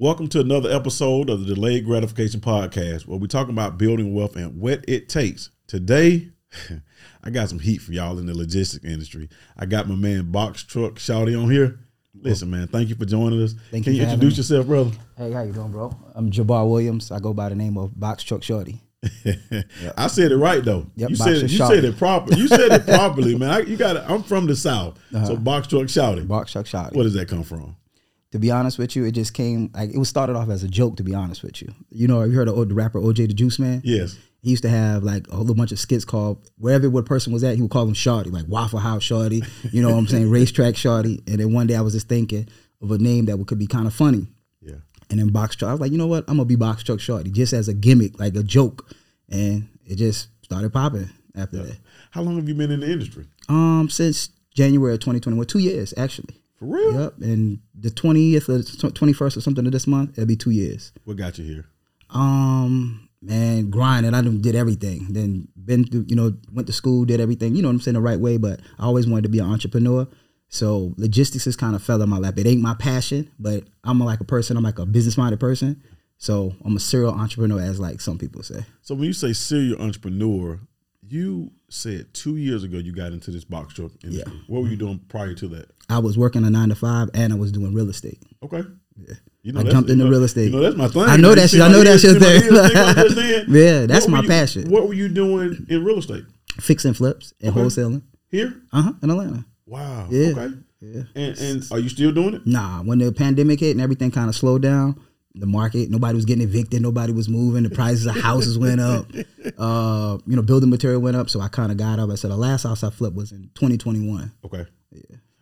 Welcome to another episode of the Delayed Gratification Podcast, where we talk about building wealth and what it takes. Today, I got some heat for y'all in the logistics industry. I got my man Box Truck Shawty on here. Listen, man, thank you for joining us. Thank Can you you introduce yourself, brother? Hey, how you doing, bro? I'm Jabbar Williams. I go by the name of Box Truck Shorty. I said it right though. Yep, you said it, you said it proper. You said it properly, man. I, you got. I'm from the south, so uh-huh. Box Truck Shawty. Box Truck Shorty. Where does that come from? To be honest with you, it just came like it was started off as a joke. To be honest with you, you know, have you heard of the rapper OJ da Juiceman? Yes. He used to have like a whole bunch of skits called wherever what person was at, he would call him Shorty, like Waffle House Shorty. You know what I'm saying? Racetrack Shorty. And then one day I was just thinking of a name that could be kind of funny. Yeah. And then Box Truck, I was like, you know what? I'm gonna be Box Truck Shorty, just as a gimmick, like a joke. And it just started popping after that. How long have you been in the industry? Um, since January of 2021, two years actually. For real? Yep, and the 20th or 21st or something of this month, it'll be two years. What got you here? Um, man, grinding. I done did everything. Then been through, you know, went to school, did everything. You know what I'm saying the right way. But I always wanted to be an entrepreneur. So logistics just kind of fell in my lap. It ain't my passion, but I'm like a person. I'm like a business minded person. So I'm a serial entrepreneur, as like some people say. So when you say serial entrepreneur, you said two years ago you got into this box truck industry. What were you doing prior to that? I was working a nine to five, and I was doing real estate. Okay. Yeah. You I that's- jumped you into know- real estate. You know, that's my thing. I know that's- I know that's your thing. ears tickle just then? Yeah, that's What my you- passion. What were you doing in real estate? Fixing flips and wholesaling. Here? Uh huh. In Atlanta. Wow. Yeah. Okay. Yeah. And, and are you still doing it? Nah, when the pandemic hit and everything kind of slowed down, the market, nobody was getting evicted, nobody was moving, the prices of houses went up, uh, you know, building material went up. So I kind of got up. I said the last house I flipped was in 2021. Okay.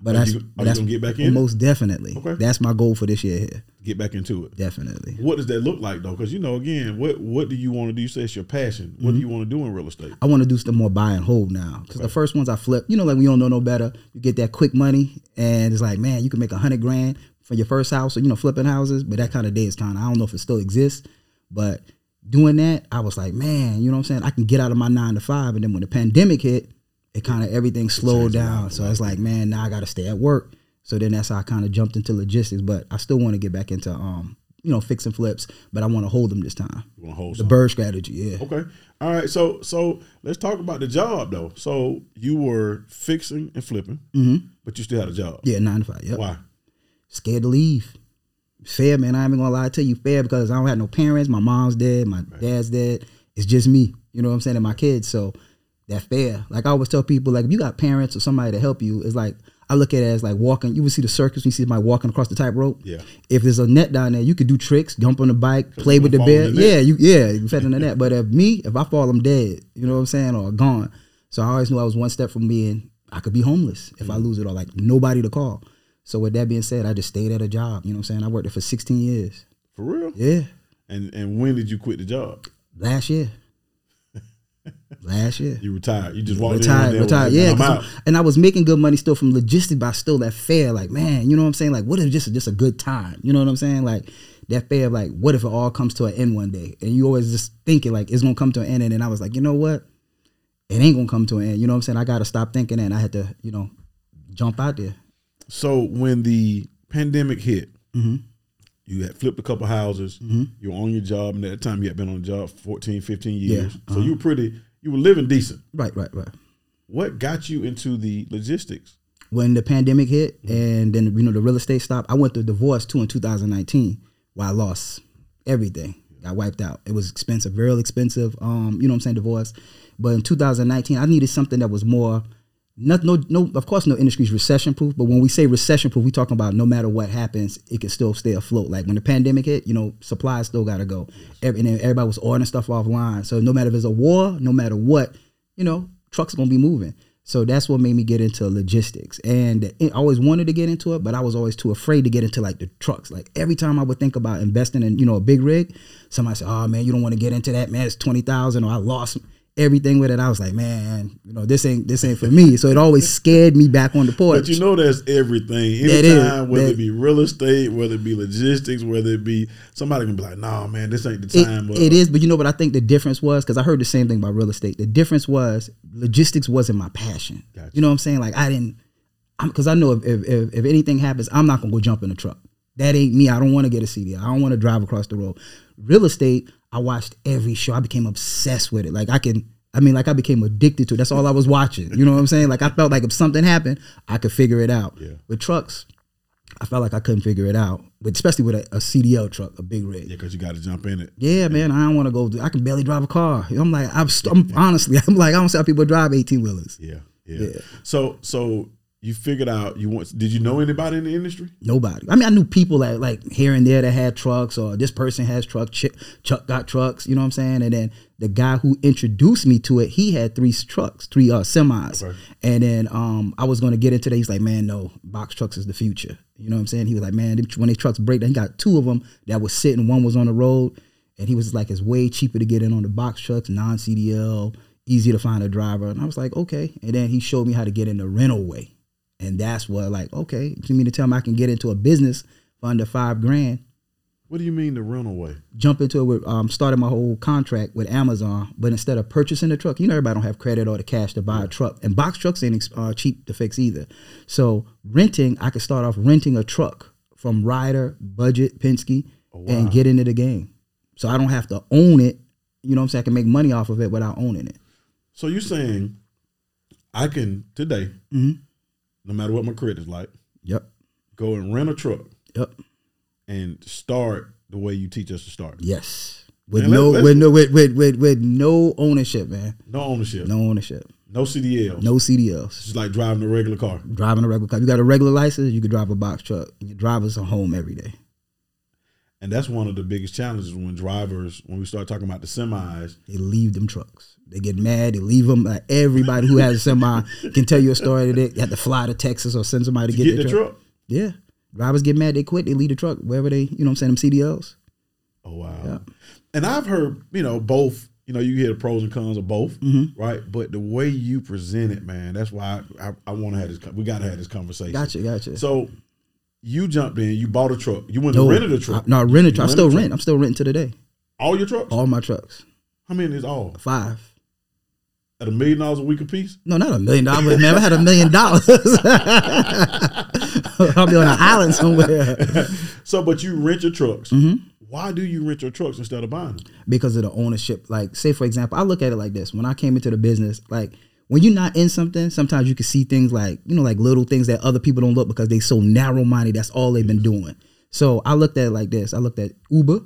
But Are that's, you- but are you that's gonna get back in? Most definitely. Okay. That's my goal for this year here. Get back into it. Definitely. What does that look like though? Because you know, again, what what do you want to do? You say it's your passion. What Mm-hmm. do you want to do in real estate? I want to do some more buy and hold now because the first ones I flipped, you know, like we don't know no better. You get that quick money, and it's like, man, you can make a hundred grand for your first house, or you know, flipping houses. But that kind of day is kind of I don't know if it still exists, but doing that, I was like, man, you know what I'm saying? I can get out of my nine to five, and then when the pandemic hit, it kind of everything slowed changed a lot, down. So lot. it's like, man, now I got to stay at work. So then that's how I kind of jumped into logistics, but I still want to get back into um, you know, fixing flips, but I want to hold them this time. You want to hold The some? BRRRR strategy, yeah. Okay. All right. So so let's talk about the job though. So you were fixing and flipping, but you still had a job. Mm-hmm. Yeah, nine to five. Yep. Why? Scared to leave. Fair, man. I ain't even gonna lie to you. Fair because I don't have no parents. My mom's dead. My dad's dead. It's just me. You know what I'm saying? And my kids. So that fair. Like I always tell people, like if you got parents or somebody to help you, it's like I look at it as like walking. You would see the circus when you see somebody walking across the tightrope. Yeah. If there's a net down there, you could do tricks, jump on the bike, play with the bear. the. Yeah, you yeah, you fit in the net. But if me, if I fall, I'm dead. You know what I'm saying? Or gone. So I always knew I was one step from being I could be homeless if I Mm. lose it or like nobody to call. So with that being said, I just stayed at a job. You know what I'm saying? I worked there for 16 years. For real? Yeah. And and when did you quit the job? Last year. Last year. You retired. You just walked Retired, in retired, and yeah. was I'm out. I'm- and I was making good money still from logistics, but I still that fair, like, man, you know what I'm saying? Like, what if just just a good time? You know what I'm saying? Like that fair of like, what if it all comes to an end one day? And you always just thinking like it's gonna come to an end. And then I was like, you know what? It ain't gonna come to an end. You know what I'm saying? I gotta stop thinking that and I had to, you know, jump out there. So when the pandemic hit, Mm-hmm. you had flipped a couple houses. You were on your job, and at the time you had been on the job for 14, 15 years. Yeah, So you were pretty. You were living decent. Right, right, right. What got you into the logistics? when the pandemic hit and then you know the real estate stopped, I went through divorce too in 2019 where I lost everything. Got wiped out. It was expensive, real expensive. Um, you know what I'm saying, divorce. But in 2019, I needed something that was more not no no of course no industry is recession proof, but when we say recession proof, we talking about no matter what happens, it can still stay afloat. Like when the pandemic hit, you know, supplies still gotta go. Every, and everybody was ordering stuff offline. So no matter if it's a war, no matter what, you know, trucks are gonna be moving. So that's what made me get into logistics. And I always wanted to get into it, but I was always too afraid to get into like the trucks. Like every time I would think about investing in, you know, a big rig, somebody said, Oh man, you don't want to get into that, man. It's twenty thousand or I lost everything with it. I was like, man, you know, this ain't this ain't for me. So it always scared me back on the porch. But you know, that's everything. That is. Anytime, whether That- it be real estate, whether it be logistics, whether it be somebody can be like, "No, man, this ain't the It- time." it is, but you know what I think the difference was because I heard the same thing about real estate. The difference was logistics wasn't my passion. Gotcha. You know what I'm saying? Like I didn't, because I know if, if if if anything happens, I'm not gonna go jump in a truck. That ain't me. I don't want to get a CD. I don't want to drive across the road. Real estate, I watched every show. I became obsessed with it. Like I can, I mean, like I became addicted to it. That's all I was watching. You know what I'm saying? Like I felt like if something happened, I could figure it out. Yeah. With trucks, I felt like I couldn't figure it out. But especially with a, a CDL truck, a big rig. Yeah, because you got to jump in it. Yeah, man, I don't want to go. I can barely drive a car. I'm like, I'm, st- I'm honestly, I'm like, I don't see how people drive 18 wheelers. Yeah, yeah, So, so you figured out you want? Did you know anybody in the industry? Nobody. I mean, I knew people that like here and there that had trucks, or this person has truck. Ch- Chuck got trucks. You know what I'm saying? And then the guy who introduced me to it, he had three trucks, three uh, semis. Okay. And then um, I was going to get into that. He's like, man, no, box trucks is the future. You know what I'm saying? He was like, man, when these trucks break down, he got two of them that was sitting. One was on the road, and he was like, it's way cheaper to get in on the box trucks, non CDL, easy to find a driver. And I was like, okay. And then he showed me how to get in the rental way. And that's what, like, okay, you mean to tell me I can get into a business for under five grand, What do you mean the rental way? jump into it with, um, started my whole contract with Amazon, but instead of purchasing the truck, you know, everybody don't have credit or the cash to buy a truck. And box trucks ain't uh, cheap to fix either. So renting, I could start off renting a truck from Ryder, Budget, Penske, wow. and get into the game. So I don't have to own it. You know what I'm saying? I can make money off of it without owning it. So you're saying I can today, Mhm. No matter what my credit is like, Yep. go and rent a truck Yep. and start the way you teach us to start. Yes. With Man, no let's- with no with, with with with no ownership, man. No ownership, no, ownership. No ownership. CDL. No CDLs. It's just like driving a regular car. Driving a regular car. You got a regular license, you can drive a box truck. And your drivers are home every day. And that's one of the biggest challenges when drivers, when we start talking about the semis, They leave them trucks. They get mad. They leave them. Like everybody who has a semi can tell you a story that they had to fly to Texas or send somebody to, to get, get their the truck. truck. Yeah, drivers get mad. They quit. They leave the truck wherever they, you know, what I'm saying them CDLs. Oh wow! Yeah. And I've heard, you know, both. You know, you hear the pros and cons of both, Mm-hmm. right? But the way you present it, man, that's why I, I, I want to have this. We got to have this conversation. Gotcha, gotcha. So you jumped in, you bought a truck, you went No, and rented a truck. I, no, I rented. You I still truck. rent. I'm still renting to today. All your trucks? All my trucks. How many is all? Five. At a million dollars a week a piece? No, not a million dollars. Man, I had a million dollars. I'll be on an island somewhere So, but you rent your trucks. Mm-hmm. Why do you rent your trucks instead of buying them? because of the ownership. Like, say for example, I look at it like this: when I came into the business, like when you're not in something, sometimes you can see things like you know, like little things that other people don't look because they so narrow minded. That's all they've been doing. So I looked at it like this: I looked at Uber,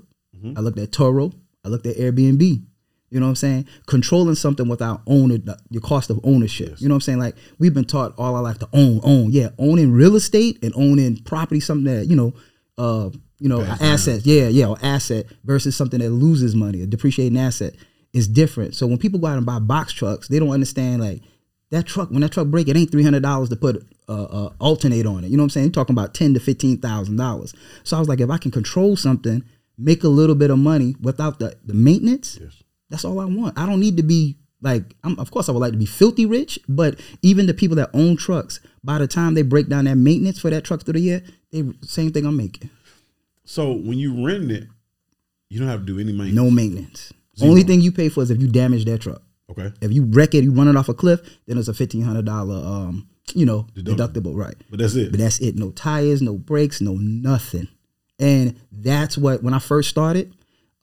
I looked at Turo, I looked at Airbnb. You know what I'm saying? Controlling something without owning the, cost of ownership. You know what I'm saying? Like we've been taught all our life to own, own. Yeah, owning real estate and owning property, something that you know, uh, you know, assets. Yeah, yeah, or asset versus something that loses money, a depreciating asset is different. So when people go out and buy box trucks, they don't understand like that truck. When that truck break, it ain't three hundred dollars to put a, a alternate on it. You know what I'm saying? You're talking about ten to fifteen thousand dollars. So I was like, if I can control something, make a little bit of money without the the maintenance, Yes. that's all I want. I don't need to be like, I'm, of course, I would like to be filthy rich, but even the people that own trucks, by the time they break down that maintenance for that truck through the year, they same thing I'm making. So when you rent it, you don't have to do any maintenance. No maintenance. Zero. Only thing you pay for is if you damage that truck. Okay. If you wreck it, you run it off a cliff, then it's a fifteen hundred dollar, um, you know, Deductible. deductible, right? But that's it. But that's it. No tires, no brakes, no nothing. And that's what when I first started,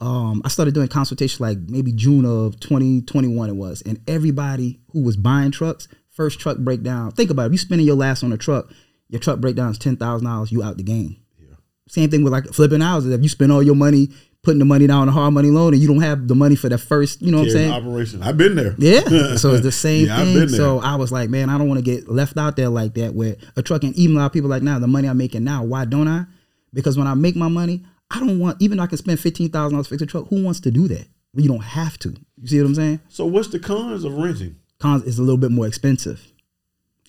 um, I started doing consultation like maybe June of 2021 it was. And everybody who was buying trucks, first truck breakdown. Think about it. If you spending your last on a truck, your truck breakdown is ten thousand dollars, you out the game. Yeah. Same thing with like flipping houses. If you spend all your money putting the money down on a hard money loan and you don't have the money for the first, you know what I'm saying? operation. I've been there. Yeah. So it's the same Yeah, thing. So I was like, man, I don't want to get left out there like that where a truck and even a lot of people like now, the money I'm making now, why don't I? Because when I make my money, I don't want even though I can spend fifteen thousand dollars to fix a truck, who wants to do that? You don't have to. You see what I'm saying? So what's the cons of renting? Cons is a little bit more expensive.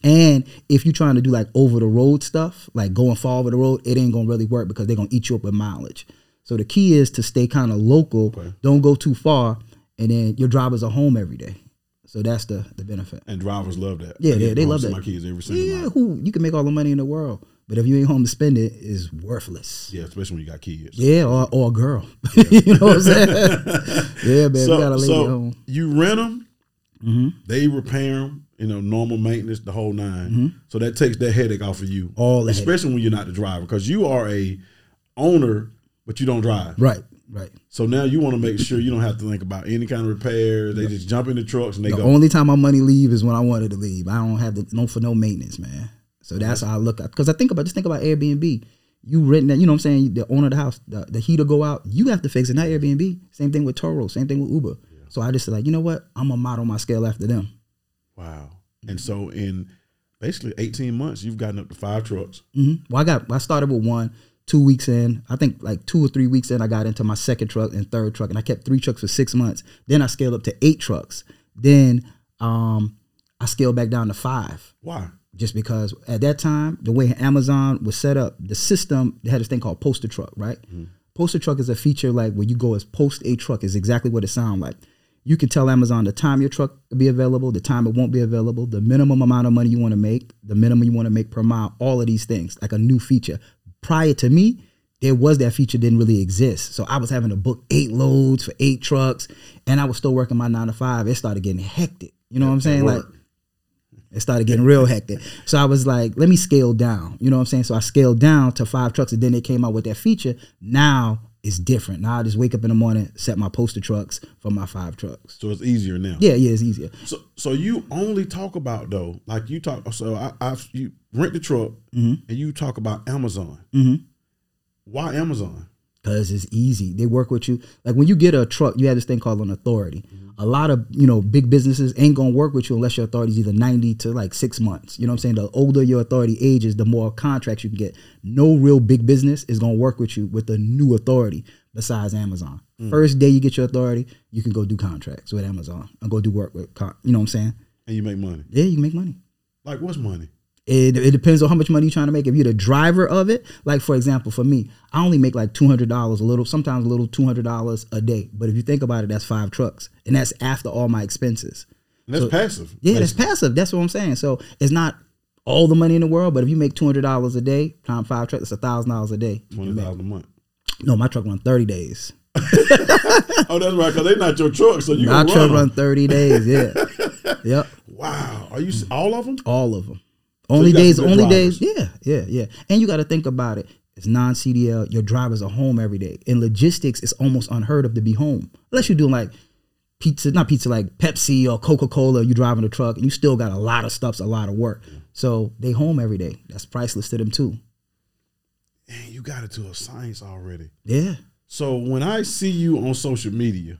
And if you're trying to do like over the road stuff, like going far over the road, it ain't gonna really work because they're gonna eat you up with mileage. So the key is to stay kind of local, Okay. don't go too far, and then your drivers are home every day. So that's the the benefit. And drivers love that. Yeah, I they- get they home love that. My kids every single Yeah, night. who you can make all the money in the world, but if you ain't home to spend it, is worthless. Yeah, especially when you got kids. Yeah, or, or a girl. you know what I'm saying? yeah, man, so, we got a lady so home. you rent them, Mm-hmm. they repair them, you know, normal maintenance, the whole 9 So that takes that headache off of you. Mm-hmm. All especially when you're not the driver, because you are a owner, but you don't drive. Right, right. So now you want to make sure you don't have to think about any kind of repairs. They just jump in the trucks and they go. The go. only time my money leave is when I wanted to leave. I don't have the no for no maintenance, man. So that's how I look at because I think about just think about Airbnb. You renting that, you know what I'm saying? The owner of the house, the, the heater go out, you have to fix it, not Airbnb. Same thing with Turo, same thing with Uber. So I just like, you know what? I'm gonna model my scale after them. wow. And so in basically 18 months, you've gotten up to five trucks. hmm Well, I got I started with one. Two weeks in, I think like two or three weeks in, I got into my second truck and third truck, and I kept three trucks for six months. Then I scaled up to eight trucks. Then um, I scaled back down to five. Why? just because at that time the way Amazon was set up, the system they had this thing called post a truck, right? Post a truck is a feature like where you go as post a truck is exactly what it sounds like. You can tell Amazon the time your truck will be available, the time it won't be available, the minimum amount of money you want to make, the minimum you want to make per mile, all of these things, like a new feature. Prior to me, there was that feature didn't really exist. So I was having to book eight loads for eight trucks and I was still working my nine to five. It started getting hectic. You know what I'm saying? Like it started getting real hectic. So I was like, let me scale down. You know what I'm saying? So I scaled down to five trucks and then they came out with that feature. Now it's different. Now I just wake up in the morning, set my poster trucks for my five trucks. So it's easier now. Yeah, yeah, it's easier. So, so you only talk about though, like you talk. So I, I you rent the truck Mm-hmm. and you talk about Amazon. Why Amazon? Cause it's easy. They work with you. Like when you get a truck, you have this thing called an authority. Mm-hmm. A lot of you know big businesses ain't gonna work with you unless your authority is either ninety to like six months. You know what I'm saying? The older your authority ages, the more contracts you can get. No real big business is gonna work with you with a new authority besides Amazon. Mm. First day you get your authority, you can go do contracts with Amazon and go do work with. Con- you know what I'm saying? And you make money. Yeah, you make money. Like what's money? It, it depends on how much money you're trying to make. If you're the driver of it, like for example, for me, I only make like two hundred dollars, a little, sometimes a little two hundred dollars a day. But if you think about it, that's five trucks, and that's after all my expenses. And that's passive. Yeah, that's passive. That's what I'm saying. So it's not all the money in the world, but if you make two hundred dollars a day, times five trucks, it's a thousand dollars a day. twenty thousand a month. No, my truck run thirty days. Oh, that's right. Because they're not your truck, so you My truck run. run thirty days. Yeah, yep, Wow. Are you all of them? all of them. Only days, only drivers. days. Yeah, yeah, yeah. And you got to think about it. It's non CDL. Your drivers are home every day. In logistics, it's almost unheard of to be home unless you're doing like pizza, not pizza, like Pepsi or Coca Cola. You driving a truck and you still got a lot of stuffs, a lot of work. So they home every day. That's priceless to them too. Man, you got it to a science already. Yeah. So when I see you on social media,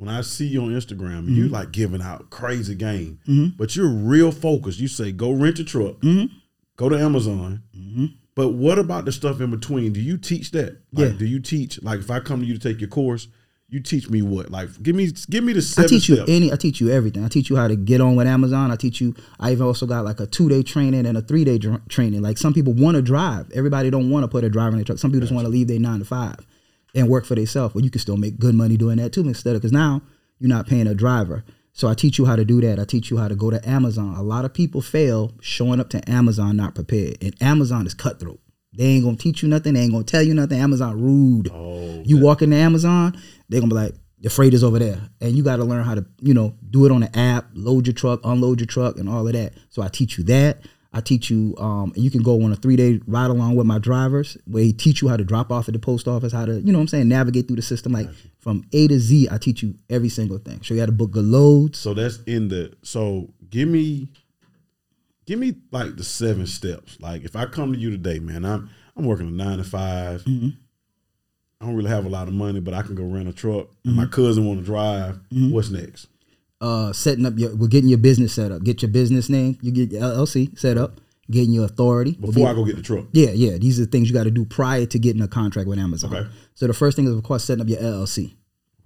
when I see you on Instagram, you Mm-hmm. like giving out crazy game, but you're real focused. You say go rent a truck, Mm-hmm. go to Amazon. But what about the stuff in between? Do you teach that? Like, Yeah. Do you teach like if I come to you to take your course, you teach me what? Like give me give me the I seven teach you steps. any. I teach you everything. I teach you how to get on with Amazon. I teach you. I even also got like a two day training and a three day dr- training. Like some people want to drive. Everybody don't want to put a driver in their truck. Some people just want to leave their nine to five and work for themselves. Well, you can still make good money doing that too instead of because now you're not paying a driver. So I teach you how to do that. I teach you how to go to Amazon. A lot of people fail showing up to Amazon not prepared, and Amazon is cutthroat. They ain't gonna teach you nothing. They ain't gonna tell you nothing. Amazon rude. Oh, You walk into Amazon, they're gonna be like, the freight is over there. And you gotta learn how to, you know, do it on the app, load your truck, unload your truck, and all of that. So I teach you that. I teach you, um, you can go on a three day ride along with my drivers where he teach you how to drop off at the post office, how to, you know what I'm saying, navigate through the system. Like from A to Z, I teach you every single thing. Show you how to book good loads. So that's in the so give me give me like the seven steps. Like if I come to you today, man, I'm I'm working a nine to 5 Mm-hmm. I don't really have a lot of money, but I can go rent a truck. and My cousin want to drive. Mm-hmm. What's next? Uh, setting up your, we're getting your business set up. Get your business name, you get your LLC set up, getting your authority. We'll Before be- I go get the truck. Yeah, yeah. These are the things you got to do prior to getting a contract with Amazon. Okay. So the first thing is, of course, setting up your LLC.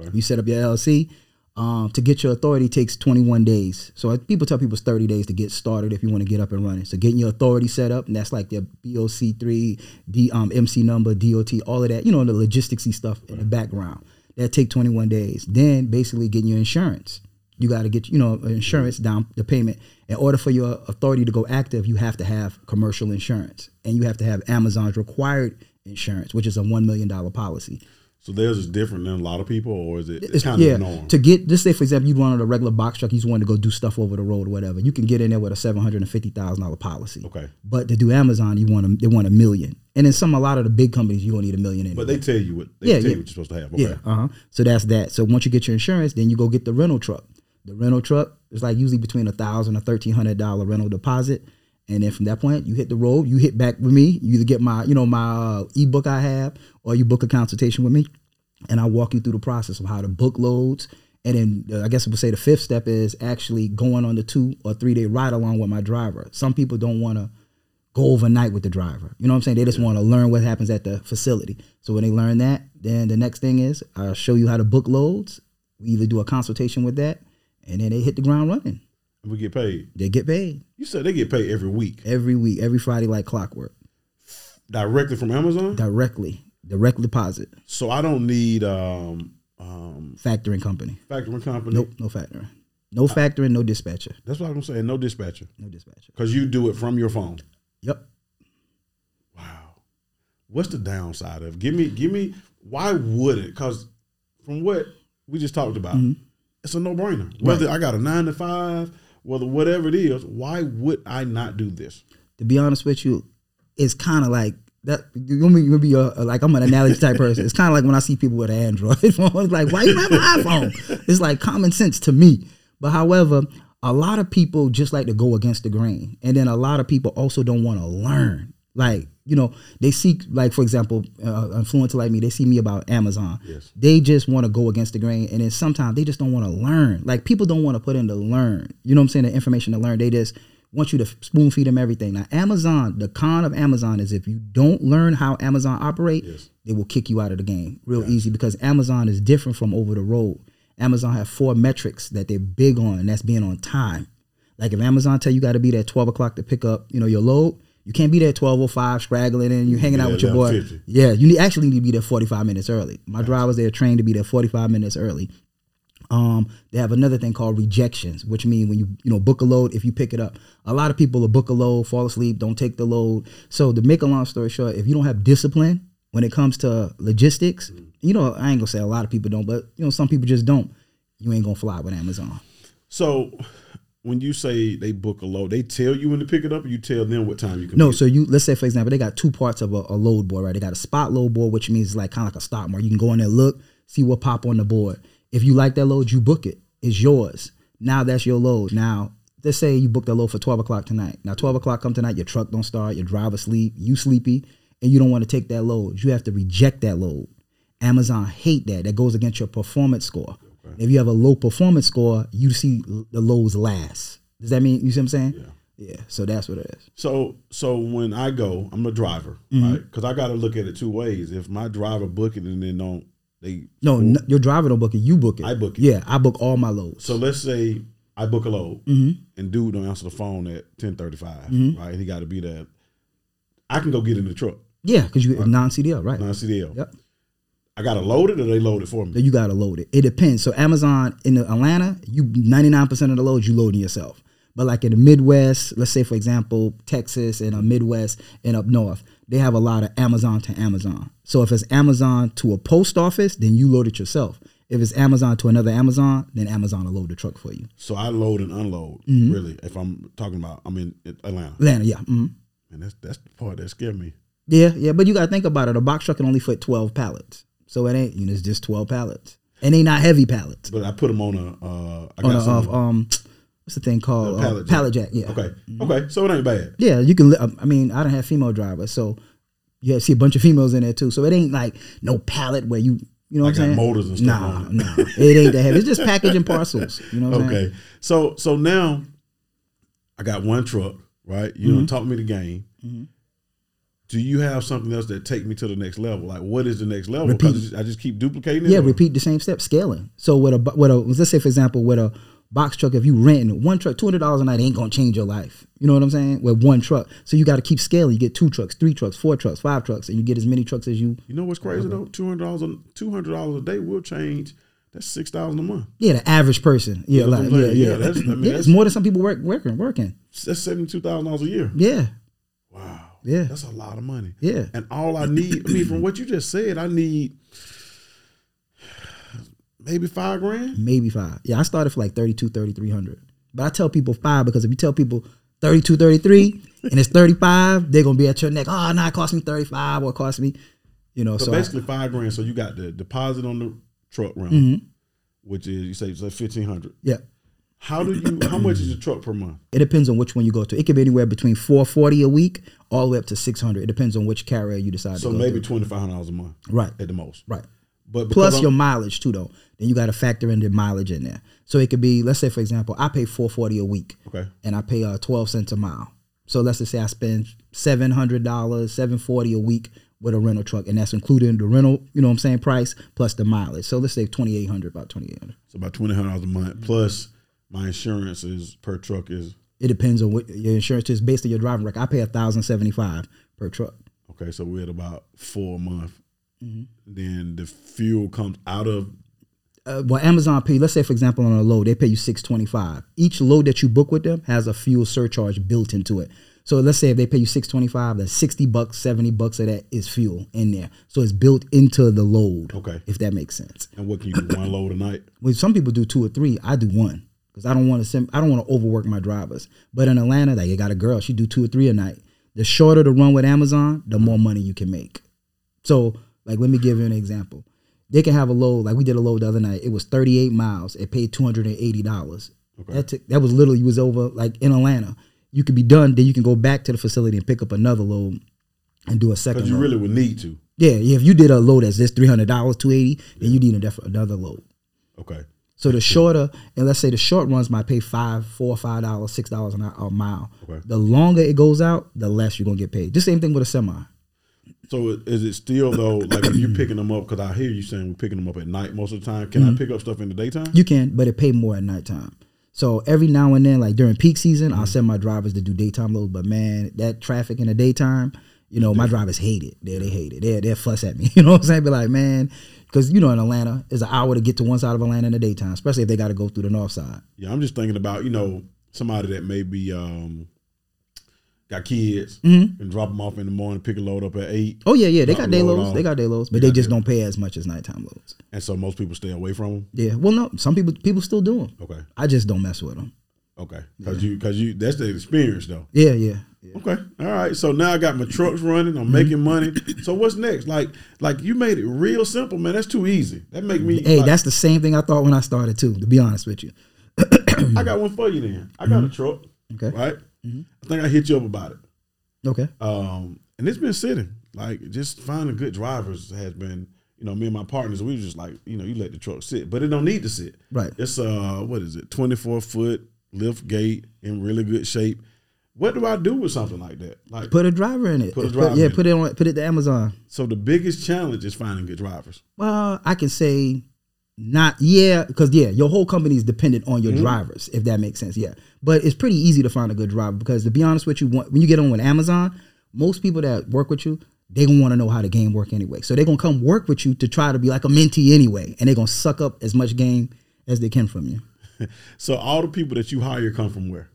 Okay. You set up your LLC. Um, to get your authority takes 21 days. So uh, people tell people it's 30 days to get started if you want to get up and running. So getting your authority set up, and that's like their BOC3, D, um, MC number, DOT, all of that. You know, the logisticsy stuff in the background. That take 21 days. Then basically getting your insurance. You got to get you know insurance down the payment. In order for your authority to go active, you have to have commercial insurance, and you have to have Amazon's required insurance, which is a one million dollar policy. So theirs is different than a lot of people, or is it it's, It's- kind of yeah, the norm? to get just say for example, you wanted a regular box truck, you just wanted to go do stuff over the road or whatever. You can get in there with a seven hundred and fifty thousand dollar policy. Okay. But to do Amazon, you want a, they want a million. And then some, a lot of the big companies, you don't need a million anyway. But they tell you what they Yeah, tell yeah. you what you're supposed to have. Okay. Yeah, uh huh. So that's that. So once you get your insurance, then you go get the rental truck. The rental truck is like usually between a thousand or thirteen hundred dollar rental deposit, and then from that point you hit the road. You hit back with me. You either get my you know my uh, ebook I have, or you book a consultation with me, and I walk you through the process of how to book loads. And then uh, I guess I would say the fifth step is actually going on the two or three day ride along with my driver. Some people don't want to go overnight with the driver. You know what I'm saying? They just want to learn what happens at the facility. So when they learn that, then the next thing is I'll show you how to book loads. We either do a consultation with that, and then they hit the ground running. We get paid. They get paid You said they get paid every week every week, every Friday like clockwork, directly from Amazon. directly, direct deposit, So I don't need um um factoring company. factoring company. Nope, no factoring. No factoring, no dispatcher. That's what I'm saying. No dispatcher No dispatcher. because you do it from your phone. Yep. Wow. What's the downside of? Give me, give me. Why would it? Because from what we just talked about, it's a no brainer. Whether I got a nine to five, whether whatever it is, why would I not do this? to be honest with you, it's kind of like that. You're gonna be, you're be uh, a, a- like I'm an analogy type person. It's kind of like when I see people with an Android phone. It's like, why you have an iPhone? It's like common sense to me. But however, a lot of people just like to go against the grain, and then a lot of people also don't want to learn. Like you know, they seek like for example, uh, influencer like me, they see me about Amazon. Yes. They just want to go against the grain, and then sometimes they just don't want to learn. Like people don't want to put in the learn. You know what I'm saying? The information to learn. They just want you to spoon feed them everything. Now, Amazon, the con of Amazon is if you don't learn how Amazon operate, Yes. they will kick you out of the game real easy because Amazon is different from over the road. Amazon have four metrics that they're big on, and that's being on time. Like if Amazon tell you got to be there at twelve o'clock to pick up, you know, your load, you can't be there at twelve o five scraggling and you're hanging out with your boy. 11:50. Yeah, you need, actually need to be there forty five minutes early. My drivers they're trained to be there forty five minutes early. Um, they have another thing called rejections, which mean when you you know book a load, if you pick it up, a lot of people will book a load, fall asleep, don't take the load. So to make a long story short, if you don't have discipline when it comes to logistics, you know I ain't gonna say a lot of people don't, but you know some people just don't. You ain't gonna fly with Amazon. So when you say they book a load, they tell you when to pick it up, or you tell them what time you can. No, so you let's say for example, they got two parts of a, a load board, right? They got a spot load board, which means it's like kind of like a stock market. You can go in there, look, see what pop on the board. If you like that load, you book it. It's yours. Now that's your load. Now let's say you booked that load for twelve o'clock tonight. Now twelve o'clock come tonight, your truck don't start, your driver sleep, you sleepy, and you don't want to take that load. You have to reject that load. Amazon hate that. That goes against your performance score. If you have a low performance score, you see the lows last. Does that mean you see what I'm saying? Yeah. Yeah. So that's what it is. So so when I go, I'm a driver, Mm-hmm. right? Because I got to look at it two ways. If my driver book it and then don't they No, n your driver don't book it. You book it. I book it. Yeah, I book all my loads. So let's say I book a load Mm-hmm. and dude don't answer the phone at ten right? He got to be there. I can go get in the truck, yeah, because you non CDL, right? non CDL. Yep. I got to load it or they load it for me. You gotta load it. It depends. So Amazon in Atlanta, you ninety nine percent of the loads you loading yourself. But like in the Midwest, let's say for example Texas and a Midwest and up north, they have a lot of Amazon to Amazon. So if it's Amazon to a post office, then you load it yourself. If it's Amazon to another Amazon, then Amazon will load the truck for you. So I load and unload. Mm-hmm. Really, if I'm talking about, I'm in Atlanta, Atlanta, yeah. mhm. and that's that's the part that scared me. Yeah, yeah, but you gotta think about it. A box truck can only fit twelve pallets, so it ain't you know it's just twelve pallets, and they not heavy pallets. But I put them on a. Uh, I On got a, some of, um, what's the thing called A pallet Uh, jack. pallet jack? Yeah, Okay, okay, so it ain't bad. yeah. You can. um, I mean, I don't have female drivers, so you see a bunch of females in there too. So it ain't like no pallet where you you know what I'm saying? motors and stuff nah, nah, it ain't that heavy. It's just packaging parcels. You know what I'm saying? Okay, so so now I got one truck, right? You Mm-hmm. don't taught me the game. Do you have something else that take me to the next level? Like, what is the next level? Repeat. I just keep duplicating it. Yeah, or- repeat the same step, scaling. So with a with a let's say for example with a box truck, if you renting one truck, two hundred dollars a night ain't gonna change your life. You know what I'm saying? With one truck, so you got to keep scaling. You get two trucks, three trucks, four trucks, five trucks, and you get as many trucks as you. You know what's crazy though? Two hundred dollars, two hundred dollars a day will change. That's six thousand a month. Yeah, the average person. Yeah, like, yeah, yeah. Yeah, that's- I mean, yeah, that's- it's more than some people work working working. That's seventy two thousand dollars a year. Yeah, Wow. Yeah. That's a lot of money. yeah. And all I need, I mean, from what you just said, I need maybe five grand. maybe five. Yeah, I started for like 32, 3300. But I tell people five because if you tell people 32, 33, and it's 35, they're gonna be at your neck. Oh, no, it cost me 35 or it cost me, you know. So, So, I- basically five grand. So you got the deposit on the truck run, Mm-hmm. which is you say it's like fifteen hundred. yeah. How do you? How much is your truck per month? It depends on which one you go to. It can be anywhere between 440 a week all the way up to 600. It depends on which carrier you decide So to go maybe twenty five hundred dollars a month, Right. at the most. Right. But Plus I'm- your mileage too, though. Then you got to factor in the mileage in there. So it could be, let's say for example, I pay 440 a week. okay, and I pay uh, 12 cents a mile. So let's just say I spend $700, 740 a week with a rental truck, and that's including the rental, you know what I'm saying, price plus the mileage. So let's say 2800 about 2800 so about twenty hundred dollars a month plus my insurance is per truck is It depends on what your insurance is based on your driving record. I pay 1075 per truck. okay. So we're at about four a month. Mm-hmm. Then the fuel comes out of Uh, well, Amazon pay. Let's say, for example, on a load, they pay you six twenty five. Each load that you book with them has a fuel surcharge built into it. So let's say if they pay you six twenty five, that's sixty bucks, seventy bucks of that is fuel in there. So it's built into the load. Okay. if that makes sense. and what can you do one load a night? Well, some people do two or three. I do one because I don't want to. I don't want to overwork my drivers. But in Atlanta, like you got a girl, she do two or three a night. The shorter the run with Amazon, the more money you can make. So, like, let me give you an example. They can have a load. Like we did a load the other night. It was 38 miles. It paid 280 dollars. Okay. That took, that was literally was over like in Atlanta. You could be done. Then you can go back to the facility and pick up another load and do a second. Because you load. really would need to. yeah, yeah. If you did a load that's this 300 dollars, 280, then you need a def- another load. Okay. So the shorter, and let's say the short runs might pay five, four, five dollars, six dollars an hour, a mile. Okay. The longer it goes out, the less you're gonna get paid. The same thing with a semi. So is it still though like if you're picking them up? Because I hear you saying we're picking them up at night most of the time. Can Mm-hmm. I pick up stuff in the daytime? You can, but it pay more at nighttime. So every now and then, like during peak season, I'll send my drivers to do daytime loads. But man, that traffic in the daytime, you know, my drivers hate it. They they hate it. They they fuss at me. You know what I'm saying? Be like, man, because you know in Atlanta, it's an hour to get to one side of Atlanta in the daytime, especially if they got to go through the north side. Yeah, I'm just thinking about you know somebody that maybe um, got kids Mm-hmm. and drop them off in the morning, pick a load up at eight, Oh yeah, yeah, they got day loads. They got day loads, but They they just day- don't pay as much as nighttime loads. and so most people stay away from them. Yeah, well, no, some people people still do them. Okay, I just don't mess with them. Okay, because you because you that's the experience though. Yeah, yeah. yeah. Okay, all right. So now I got my trucks running. Mm-hmm. I'm making money. So what's next? Like like you made it real simple, man. That's too easy. That make me. Hey, like, that's the same thing I thought when I started too. To be honest with you. I got one for you then. I got a truck. Mm-hmm. Okay. Right. I think I hit you up about it. Okay. Um, and it's been sitting. Like just finding good drivers has been, you know, me and my partners, we just like, you know, you let the truck sit, but it don't need to sit. Right. It's uh what is it, 24 foot lift gate in really good shape. What do I do with something like that? Like Put a driver in it. Put a driver yeah, in put it on. Put it to Amazon. so the biggest challenge is finding good drivers. Well, I can say not yeah, because yeah, your whole company is dependent on your Mm-hmm. drivers, if that makes sense. Yeah, but it's pretty easy to find a good driver because to be honest with you, when when you get on with Amazon, most people that work with you, they gonna want to know how the game work anyway. So they're gonna come work with you to try to be like a mentee anyway, and they're gonna suck up as much game as they can from you So all the people that you hire come from where?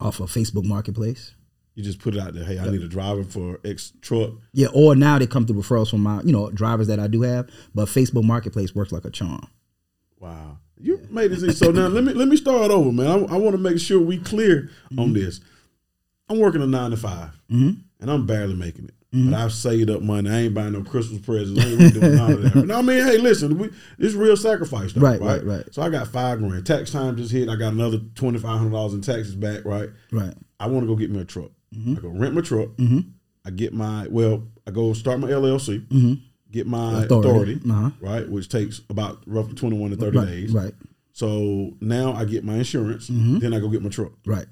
off of Facebook Marketplace. You just put it out there, hey, I need a driver for X truck. Yeah, or now they come through referrals from my, you know, drivers that I do have. But Facebook Marketplace works like a charm. Wow. You made this. So now let me let me start over, man. I, I want to make sure we clear on mm-hmm. this. I'm working a nine to 5 mm-hmm. and I'm barely making it. But I've saved up money. I ain't buying no Christmas presents. I ain't doing none of that. No, I mean, hey, listen, we, it's real sacrifice, though, Right, right, right, right. So I got five grand. Tax time just hit. I got another twenty five hundred dollars in taxes back. Right. Right. I want to go get me a truck. Mm-hmm. I go rent my truck. I get my well. I go start my LLC. Get my Authority. authority, Uh-huh. right, which takes about roughly twenty one to thirty Right. days. Right. So now I get my insurance. Mm-hmm. Then I go get my truck. Right.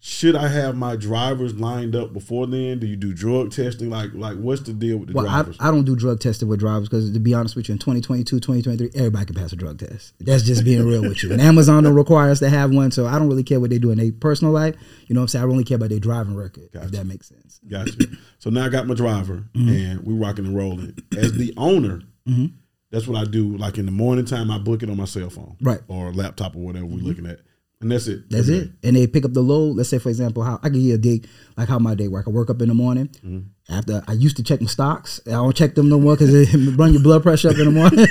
Should I have my drivers lined up before then? Do you do drug testing? Like, like what's the deal with the Well, I, drivers? I don't do drug testing with drivers because to be honest with you, in 2022, 2023, everybody can pass a drug test. That's just being real with you. And Amazon don't require us to have one, so I don't really care what they do in their personal life. You know what I'm saying? I only care about their driving record, Gotcha. if that makes sense. Gotcha. so now I got my driver, Mm-hmm. and we're rocking and rolling. As the owner, that's what I do. Like in the morning time, I book it on my cell phone, Right. or laptop, or whatever we're looking at, and that's it. That's Every it. And they pick up the load. Let's say, for example, how I can give a day, like how my day work. I work up in the morning. Mm-hmm. After I used to check my stocks. I don't check them no more because it run your blood pressure up in the morning.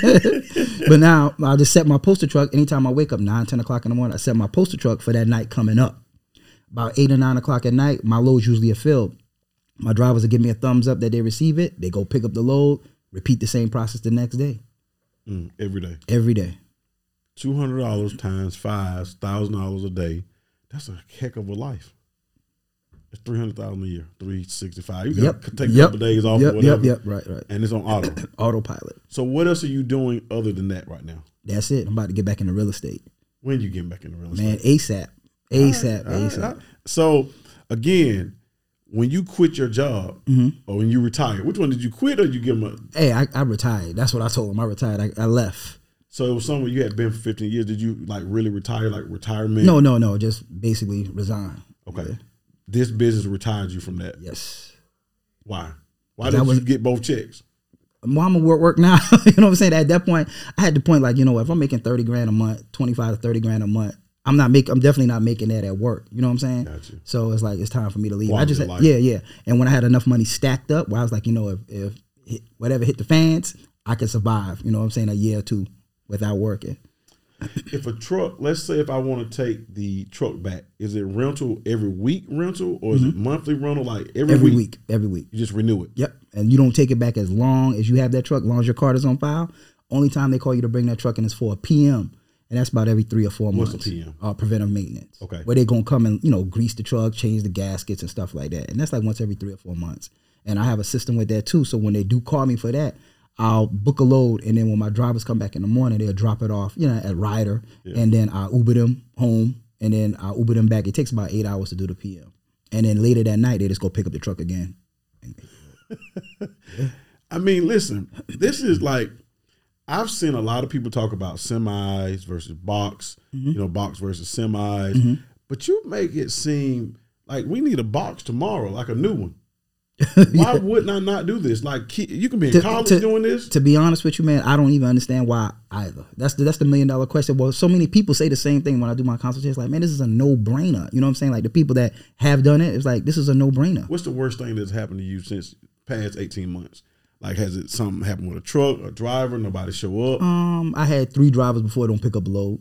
but now I just set my post a truck. Anytime I wake up, 9, 10 o'clock in the morning, I set my post a truck for that night coming up. About eight or nine o'clock at night, my loads usually are filled. My drivers will give me a thumbs up that they receive it. They go pick up the load, repeat the same process the next day, Mm, every day. every day. Two hundred dollars times five thousand dollars a day. That's a heck of a life. It's three hundred thousand a year, three sixty five. You Yep. got to take a couple days off Yep. or whatever, Yep. Yep. Right. Right. and it's on auto. Autopilot. so what else are you doing other than that right now? That's it. I'm about to get back into real estate, When you getting back into real estate? man. ASAP. ASAP. All right, ASAP. all right. So again, when you quit your job Mm-hmm. or when you retire, which one did you quit or you give them a? Hey, I, I retired. That's what I told him. I retired. I, I left. So it was somewhere you had been for fifteen years. Did you like really retire, like retirement? No, no, no. Just basically resign. Okay. This business retired you from that. Yes. Why? Why did you get both checks? Well, I'm gonna work work now. you know what I'm saying? At that point, I had the point like, you know, if I'm making 30 grand a month, 25 to 30 grand a month, I'm not making. I'm definitely not making that at work. You know what I'm saying? Gotcha. So it's like it's time for me to leave. I just yeah, yeah. And when I had enough money stacked up, where I was like, you know, if, if hit, whatever hit the fans, I could survive. You know what I'm saying? A year or two without working. If a truck, let's say if I want to take the truck back, is it rental every week rental or is it monthly rental? Like every, Mm-hmm. Every week, week, every week. you just renew it. Yep. And you don't take it back as long as you have that truck, as long as your card is on file. Only time they call you to bring that truck in is for a PM. And that's about every three or four What's a months. PM? Uh, preventive maintenance. Okay. Where they're gonna come and, you know, grease the truck, change the gaskets and stuff like that. And that's like once every three or four months. And I have a system with that too. So when they do call me for that, I'll book a load and then when my drivers come back in the morning, they'll drop it off, you know, at Ryder. And then I Uber them home and then I Uber them back. It takes about eight hours to do the PM. And then later that night they just go pick up the truck again. I mean, listen, this is like I've seen a lot of people talk about semis versus box, Mm-hmm. you know, box versus semis, but you make it seem like we need a box tomorrow, like a new one. Why wouldn't I not do this? Like you can be in To- college to- doing this. to be honest with you, man, I don't even understand why either. That's the, that's the million dollar question. Well, so many people say the same thing when I do my consultations. Like, man, this is a no brainer. You know what I'm saying? Like the people that have done it, it's like this is a no brainer. What's the worst thing that's happened to you since past eighteen months? Like, has it something happened with a truck, a driver, nobody show up, Um, I had three drivers before don't pick up a load.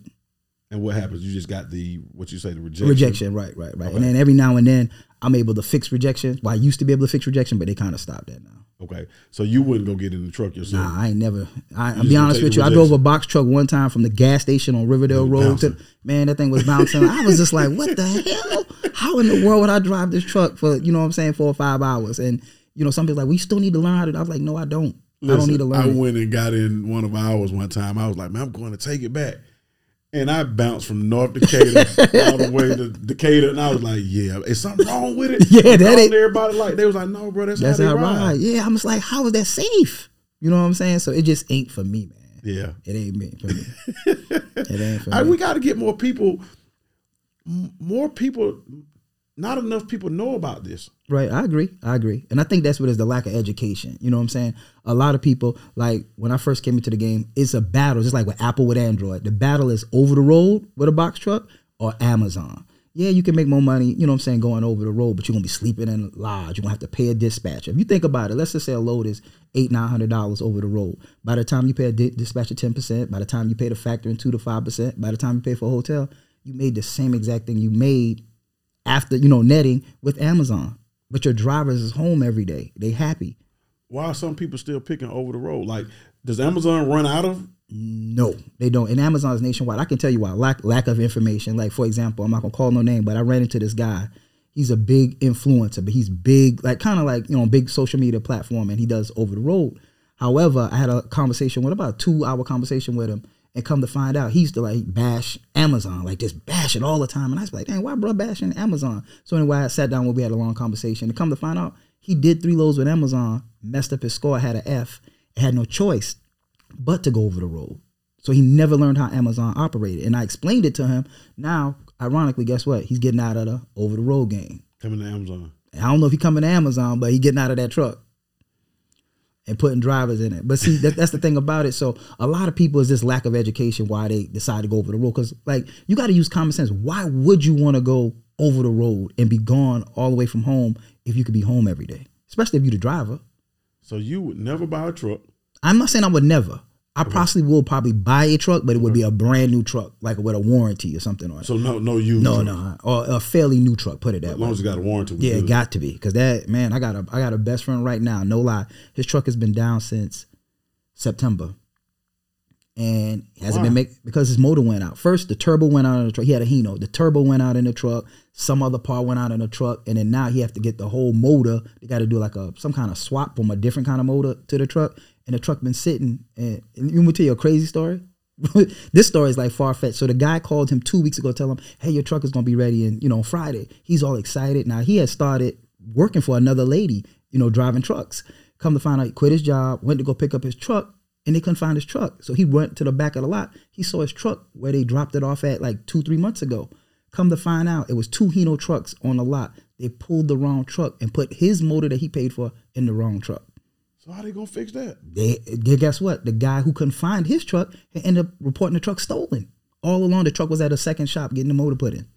and what happens? You just got the what you say the rejection. Rejection, right, right, right. And then every now and then I'm able to fix rejection. Well, I used to be able to fix rejection, but they kind of stopped that now. Okay, so you wouldn't go get in the truck yourself. Nah, I ain't never. I, I'll be honest with you. I drove a box truck one time from the gas station on Riverdale Road. To, man, that thing was bouncing. I was just like, what the hell? How in the world would I drive this truck for you know what I'm saying four or five hours? And you know, some people like, we still need to learn how to. I was like, no, I don't. I don't need to Listen, learn. I it. went and got in one of ours one time. I was like, man, I'm going to take it back. And I bounced from North Decatur all the way to Decatur, and I was like, "Yeah, is something wrong with it?" Yeah, that ain't- everybody like they was like, "No, bro, that's, That's how how they I ride." ride. Yeah, I'm just like, how is that safe? You know what I'm saying? So it just ain't for me, man. Yeah, It ain't me for me. it ain't for I, me. we got to get more people. More people. Not enough people know about this. Right, I agree. I agree. And I think that's what is the lack of education. You know what I'm saying? A lot of people, like when I first came into the game, it's a battle, just like with Apple with Android. The battle is over the road with a box truck or Amazon. Yeah, you can make more money, you know what I'm saying, going over the road, but you're gonna be sleeping in a lodge. You're gonna have to pay a dispatcher. If you think about it, let's just say a load is eight, nine hundred dollars over the road. By the time you pay a di- dispatcher ten percent, by the time you pay the factor in two to five percent, by the time you pay for a hotel, you made the same exact thing you made after you know netting with Amazon. But your drivers is home every day. They happy. Why are some people still picking over the road? Like, does Amazon run out of? No, they don't. And Amazon is nationwide. I can tell you why. Lack lack of information. Like for example, I'm not gonna call no name, but I ran into this guy. He's a big influencer, but he's big, like kind of like you know, big social media platform, and he does over the road. However, I had a conversation with about a two hour conversation with him, and come to find out, he used to like bash Amazon, like just bash it all the time. And I was like, dang, why bro bashing Amazon? So anyway, I sat down when we had a long conversation. And come to find out, he did three loads with Amazon, messed up his score, had an F, had no choice but to go over the road. So he never learned how Amazon operated. And I explained it to him. Now, ironically, guess what? He's getting out of the over the road game. Coming to Amazon. I don't know if he coming to Amazon, but he getting out of that truck and putting drivers in it. But see, that, that's the thing about it. So a lot of people is this lack of education why they decide to go over the road. Because like you got to use common sense. Why would you want to go over the road and be gone all the way from home if you could be home every day? Especially if you're the driver. So you would never buy a truck. I'm not saying I would never. I mm-hmm. possibly will probably buy a truck, but it would be mm-hmm. a brand new truck, like with a warranty or something on it. So no, no used. no, no, uh, or a fairly new truck. Put it that As way. long as you got a warranty. Yeah, it got to be because that man, I got a I got a best friend right now. No lie, his truck has been down since September, and hasn't Why? been make because his motor went out. First, the turbo went out in the truck. He had a Hino. The turbo went out in the truck. Some other part went out in the truck, and then now he have to get the whole motor. They got to do like a some kind of swap from a different kind of motor to the truck, and the truck been sitting. And, and you want me to tell you a crazy story? this story is like far fetched. So the guy called him two weeks ago, tell him, "Hey, your truck is gonna be ready, and you know Friday." He's all excited. Now he has started working for another lady, you know, driving trucks. Come to find out, he quit his job, went to go pick up his truck, and they couldn't find his truck. So he went to the back of the lot. He saw his truck where they dropped it off at like two, three months ago. Come to find out, it was two Hino trucks on the lot. They pulled the wrong truck and put his motor that he paid for in the wrong truck. So how they gonna fix that? They, they guess what? The guy who couldn't find his truck ended up reporting the truck stolen. All along, the truck was at a second shop getting the motor put in.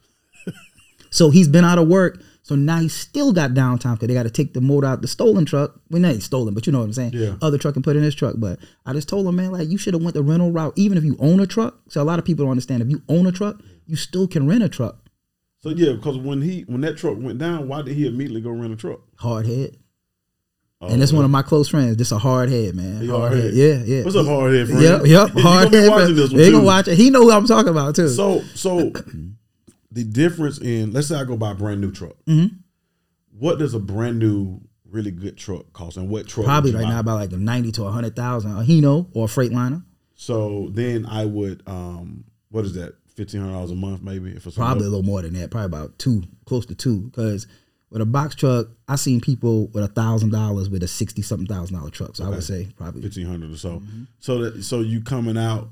so he's been out of work. So now he still got downtime because they got to take the motor out the stolen truck. Well, not stolen, but you know what I'm saying. Yeah. Other truck and put in his truck. But I just told him, man, like you should have went the rental route. Even if you own a truck. So a lot of people don't understand. If you own a truck, you still can rent a truck. So yeah, because when he when that truck went down, why did he immediately go rent a truck? Hard head. Oh, and that's one of my close friends. Just a hard head, man. Hard hard head. head. Yeah, yeah. What's a hard head friend? Yep, yep. He Hard head. watching this one They too. gonna watch it. He know who I'm talking about too. So so the difference in let's say I go buy a brand new truck. Mm-hmm. What does a brand new really good truck cost, and what truck? Probably right buy? now about like a ninety to a hundred thousand a Hino or a Freightliner. So then I would um what is that fifteen hundred dollars a month maybe if it's Probably a little more than that. Probably about two, close to two. Because with a box truck, I seen people with a thousand dollars with a sixty something thousand dollar truck. So I would say probably fifteen hundred or so. Mm-hmm. So that so you coming out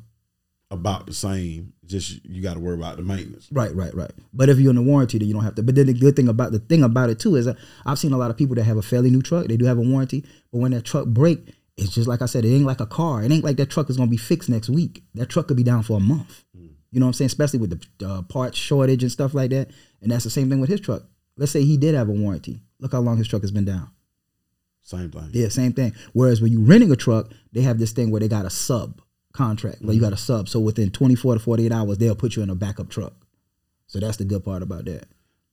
about the same. Just you got to worry about the maintenance. Right, right, right. But if you're in the warranty, then you don't have to. But then the good thing about the thing about it too is that I've seen a lot of people that have a fairly new truck. They do have a warranty, but when that truck break, it's just like I said. It ain't like a car. It ain't like that truck is gonna be fixed next week. That truck could be down for a month. You know what I'm saying? Especially with the uh, parts shortage and stuff like that. And that's the same thing with his truck. Let's say he did have a warranty. Look how long his truck has been down. Same thing. Yeah, same thing. Whereas when you're renting a truck, they have this thing where they got a sub contract. Like you mm-hmm. got a sub. So within 24 to 48 hours, they'll put you in a backup truck. So that's the good part about that.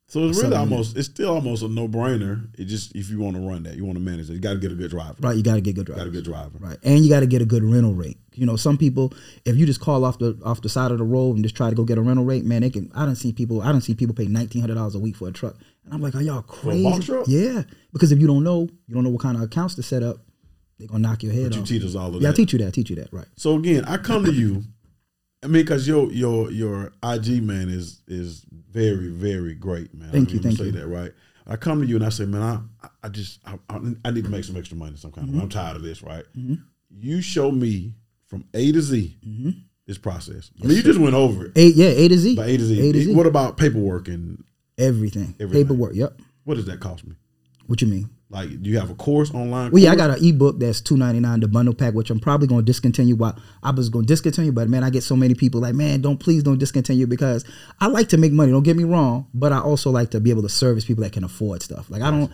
So it's really almost it's still almost a no brainer. It just if you want to run that, you want to manage it, you got to get a good driver. Right, you got to get good driver. Got a good driver. Right, and you got to get a good rental rate. You know, some people, if you just call off the off the side of the road and just try to go get a rental rate, man, they can. I don't see people. I don't see people pay nineteen hundred dollars a week for a truck, and I'm like, are y'all crazy? Yeah, because if you don't know, you don't know what kind of accounts to set up. They're gonna knock your head But you off. teach us all of yeah, I teach you that. I teach you that. Right. So again, I come to you. I mean, because your your your IG man is is very very great, man. Thank I you, thank say you. that right. I come to you and I say, man, I I just I, I, need to make some extra money some kind Mm-hmm. of. I'm tired of this, right? You show me from A to Z Mm-hmm. this process. I mean, you just went over it. A yeah, A to Z. By A to Z. A to Z. What about paperwork and Everything. Everything. Paperwork. Yep. what does that cost me? What you mean? Like, do you have a course online? Well, yeah, I got an ebook that's two ninety nine, the bundle pack, which I'm probably going to discontinue. While I was going to discontinue, but man, I get so many people like, man, don't please don't discontinue because I like to make money. Don't get me wrong, but I also like to be able to service people that can afford stuff. Like I don't,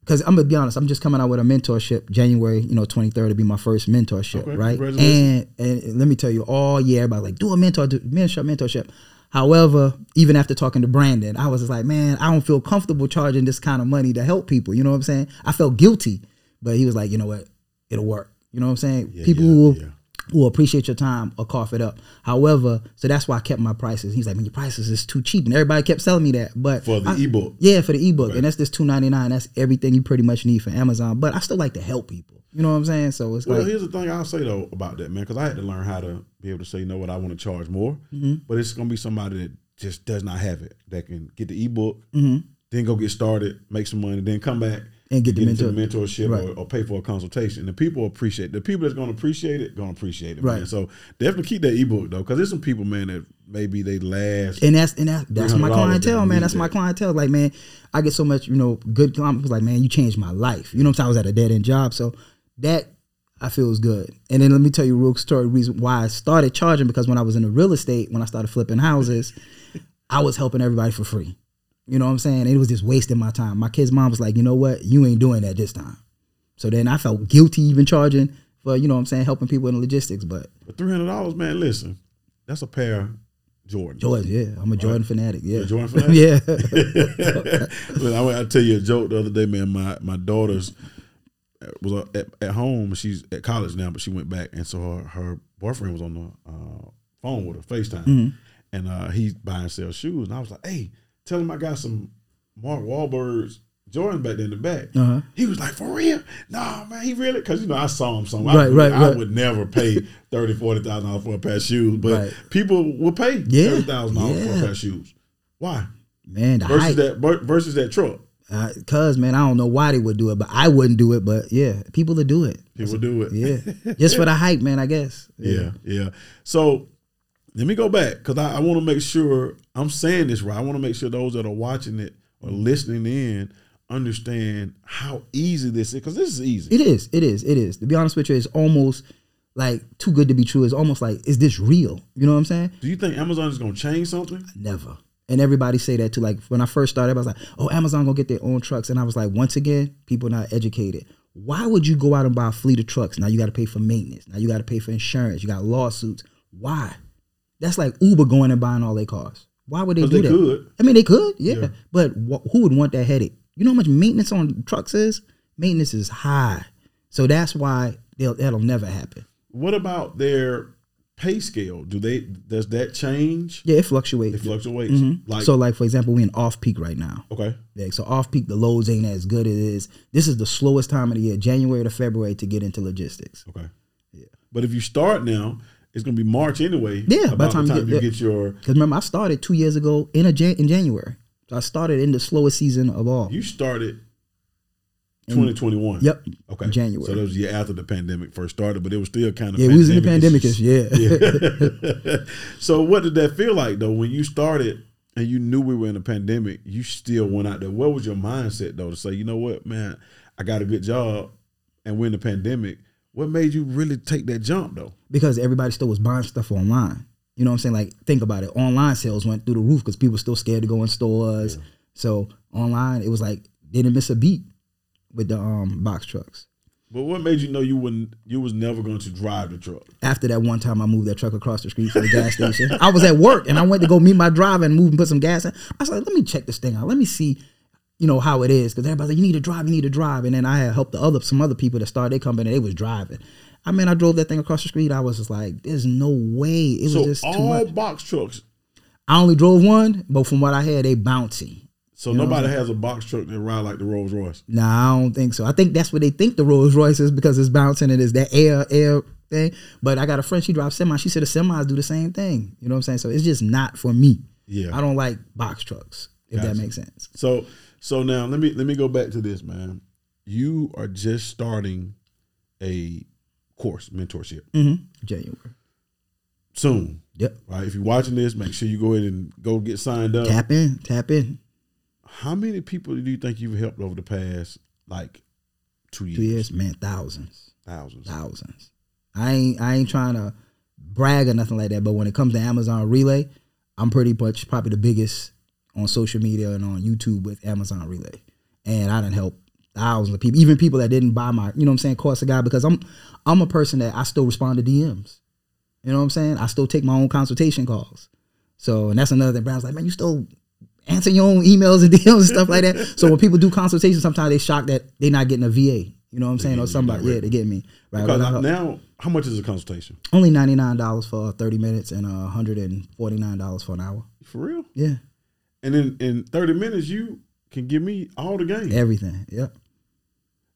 because I'm gonna be honest, I'm just coming out with a mentorship January, you know, 23rd to be my first mentorship, Okay, right? And and let me tell you, all year about like do a mentor, do mentorship, mentorship. However, even after talking to Brandon, I was just like, man, I don't feel comfortable charging this kind of money to help people. You know what I'm saying? I felt guilty, but he was like, you know what, it'll work. You know what I'm saying? Yeah, people yeah, will yeah. Who will appreciate your time or cough it up. However, so that's why I kept my prices. He's like, man, your prices is too cheap, and everybody kept selling me that. But for the I- ebook. yeah, for the ebook, and that's just two ninety nine. That's everything you pretty much need for Amazon. But I still like to help people. You know what I'm saying? So it's Well, like, here's the thing I'll say though about that, man, because I had to learn how to be able to say, you know what, I want to charge more, Mm-hmm. but it's gonna be somebody that just does not have it that can get the ebook, Mm-hmm. then go get started, make some money, then come back And get the mentor- mentorship Right. or, or pay for a consultation. The people appreciate the people that's gonna appreciate it, gonna appreciate it, man. So definitely keep that ebook though, because there's some people, man, that maybe they last. and that's and that, that's my clientele, that man. That's my clientele. Like, man, I get so much, you know, good comments. Like, man, you changed my life. You know what I'm saying? I was at a dead end job, so that I feel is good. And then let me tell you a real story reason why I started charging because when I was in the real estate, when I started flipping houses, I was helping everybody for free. You know what I'm saying? It was just wasting my time. My kid's mom was like, you know what? You ain't doing that this time. So then I felt guilty even charging for you know what I'm saying helping people in logistics. But But three hundred dollars, man. Listen, that's a pair of Jordan. Jordan, yeah, I'm a Jordan fanatic. Yeah, You're Jordan fanatic? yeah. Look, I, I tell you a joke the other day, man. My my daughter's uh, was uh, at, at home. She's at college now, but she went back, and so her, her boyfriend was on the uh, phone with her, Facetime, Mm-hmm. and uh, he buy and sell shoes. And I was like, "Hey, tell him I got some Mark Wahlberg's Jordan back there in the back." Uh-huh. He was like, "For real? No, man, he really?" Because you know I saw him somewhere. Right, I, right, I right. would never pay thirty, forty thousand dollars for a pair of shoes, but Right. people will pay Yeah, thirty thousand dollars for a pair of shoes. Why? Man, the Versus hype. that versus that truck. Uh, Cause man, I don't know why they would do it, but I wouldn't do it. But yeah, people would do it. People do it. Yeah, just for the hype, man. I guess. Yeah, yeah. So let me go back because I, I want to make sure I'm saying this right. I want to make sure those that are watching it or listening in understand how easy this is because this is easy. It is. It is. It is. To be honest with you, it's almost like too good to be true. It's almost like, is this real? You know what I'm saying? Do you think Amazon is going to change something? Never. And everybody say that too. Like when I first started, I was like, "Oh, Amazon gonna get their own trucks," and I was like, once again, people not educated. Why would you go out and buy a fleet of trucks? Now you got to pay for maintenance. Now you got to pay for insurance. You got lawsuits. Why? That's like Uber going and buying all their cars. Why would they do they that? could. I mean, they could, yeah. Yeah. But wh- who would want that headache? You know how much maintenance on trucks is? Maintenance is high, so that's why they'll, that'll never happen. What about their pay scale? Do they does that change? Yeah, it fluctuates. It fluctuates. Mhm. Like so, like for example, we're in off peak right now. okay, Yeah, so off peak, the loads ain't as good as it is. This is the slowest time of the year, January to February, to get into logistics. okay, yeah. But if you start now, it's going to be March anyway. Yeah, by the time the you time get- you get your Because remember, I started two years ago in a Jan- in January. So I started in the slowest season of all. you started 2021. Yep. Okay. January. So that was the year after the pandemic first started, but it was still kind of Yeah, we was in the pandemic. Yeah. Yeah. so what did that feel like though when you started and you knew we were in a pandemic? You still went out there. What was your mindset though to say, you know what, man, I got a good job, and we're in the pandemic. What made you really take that jump though? because everybody still was buying stuff online. You know what I'm saying? Like, think about it. Online sales went through the roof because people were still scared to go in stores. So online, it was like didn't miss a beat with the um box trucks. But what made you know you wouldn't you was never going to drive the truck? after that one time I moved that truck across the street from the gas station. I was at work and I went to go meet my driver and move and put some gas in. I was like, let me check this thing out. Let me see, you know, how it is. Because everybody's like, you need to drive, you need to drive. And then I had helped the other some other people that started their company, and they was driving. I mean, I drove that thing across the street. I was just like, there's no way. It was So just too all much. box trucks. I only drove one, but from what I had, they bouncy. So nobody has a box truck that ride like the Rolls Royce. Nah, I don't think so. I think that's what they think the Rolls Royce is because it's bouncing and it's that air air thing. But I got a friend, she drives semi. She said the semis do the same thing. You know what I'm saying? So it's just not for me. Yeah. I don't like box trucks, if that makes sense. So so now let me let me go back to this, man. You are just starting a course, mentorship. Mm-hmm. January. Soon. Yep. Right. If you're watching this, make sure you go ahead and go get signed up. Tap in, tap in. How many people do you think you've helped over the past like two years? Two years, man, thousands, Thousands. thousands. I ain't I ain't trying to brag or nothing like that. But when it comes to Amazon Relay, I'm pretty much probably the biggest on social media and on YouTube with Amazon Relay. And I didn't help thousands of people, even people that didn't buy my, you know what I'm saying, course of guy, because I'm I'm a person that I still respond to DMs. You know what I'm saying? I still take my own consultation calls. So and that's another thing. Brown's like, man, you still answer your own emails and DMs and stuff like that. So when people do consultations, sometimes they shocked that they're not getting a VA. You know what I'm saying? Or somebody, yeah, they get me. Right. Because Well, now, how much is a consultation? only ninety nine dollars for thirty minutes and hundred and forty nine dollars for an hour. For real? Yeah, And in, in 30 minutes, you can give me all the game. everything. Yep.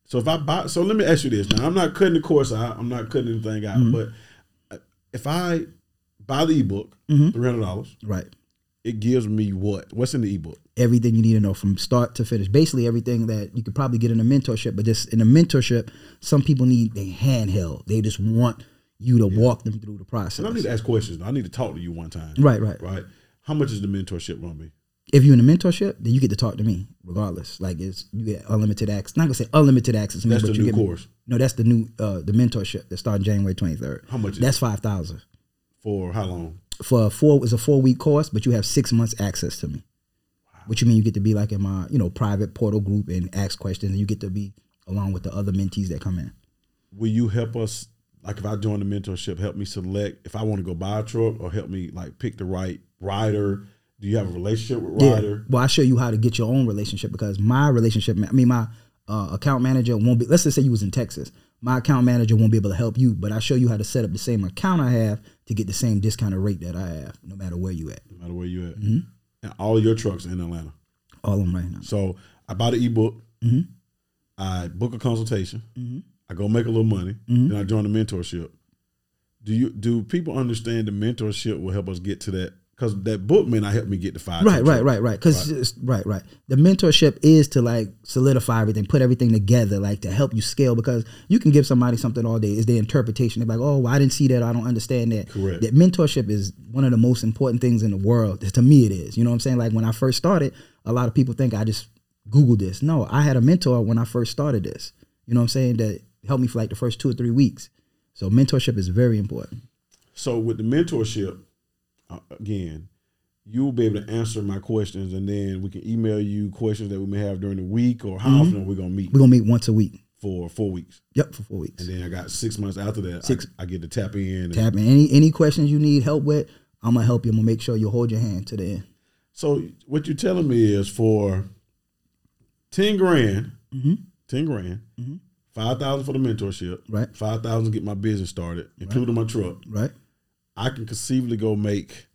So if I buy, so let me ask you this. Now I'm not cutting the course out. I'm not cutting anything out. Mm-hmm. But uh, if I buy the ebook, Mhm. three hundred dollars, Right. it gives me what? What's in the ebook? Everything you need to know from start to finish. Basically everything that you could probably get in a mentorship, but just in a mentorship, some people need a handheld. They just want you to walk them through the process. And I need to ask questions. I need to talk to you one time. Right, right. Right. How much is the mentorship going to be? If you're in a mentorship, then you get to talk to me regardless. Like it's you get unlimited access. Not gonna say unlimited access. me, That's but the you new get me- course. No, that's the new uh the mentorship that started January twenty third. How much is That's five thousand. For how long? for a four it's a four week course, but you have six months access to me. Which you mean you get to be like in my you know private portal group and ask questions, and you get to be along with the other mentees that come in. Will you help us like if I join the mentorship, help me select if I want to go buy a truck or help me like pick the right Ryder. Do you have a relationship with Ryder? Well, I show you how to get your own relationship because my relationship, I mean, my uh, account manager won't be. Let's just say you was in Texas. My account manager won't be able to help you, but I show you how to set up the same account I have to get the same discounted rate that I have, no matter where you at. No matter where you at, mm-hmm. and all your trucks in Atlanta. All of them right now. So I buy the ebook. Mm-hmm. I book a consultation. Mm-hmm. I go make a little money. Then I join the mentorship. Do you do people understand the mentorship will help us get to that? Because that book may not help me get the five. Right, right, right, right. Because right. right, The mentorship is to like solidify everything, put everything together, like to help you scale. Because you can give somebody something all day. Is their interpretation? They're like, oh, well, I didn't see that. I don't understand that. Correct. That mentorship is one of the most important things in the world. To me, it is. You know what I'm saying? Like when I first started, a lot of people think I just Googled this. No, I had a mentor when I first started this. You know what I'm saying? That helped me for like the first two or three weeks. So mentorship is very important. So with the mentorship, uh, again, you will be able to answer my questions, and then we can email you questions that we may have during the week, or how often are we gonna meet We're gonna meet once a week. for four weeks? Yep, for four weeks. And then I got six months after that. Six. I, I get to tap in. and- Tap in any any questions you need help with. I'm gonna help you. I'm gonna make sure you hold your hand to the end. So what you're telling me is for ten grand, Mm-hmm. ten grand, five thousand for the mentorship, Right. Five thousand to get my business started, including my truck. Right. I can conceivably go make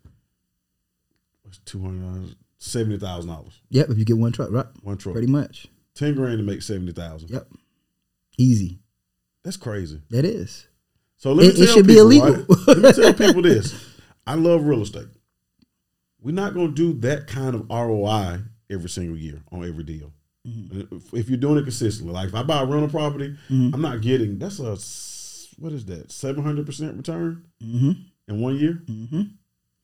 what's two hundred seventy thousand dollars, Yep. If you get one truck, right. one truck. Pretty much. Ten grand to make seventy thousand. Yep. Easy. That's crazy. That is. So let me It- it tell should be people, illegal. right? let me tell people this. I love real estate. We're not going to do that kind of ROI every single year on every deal. Mm-hmm. If, you're doing it consistently, like if I buy a rental property, Mm-hmm. I'm not getting that's a what is that seven hundred percent return Mm-hmm. In one year Mm-hmm.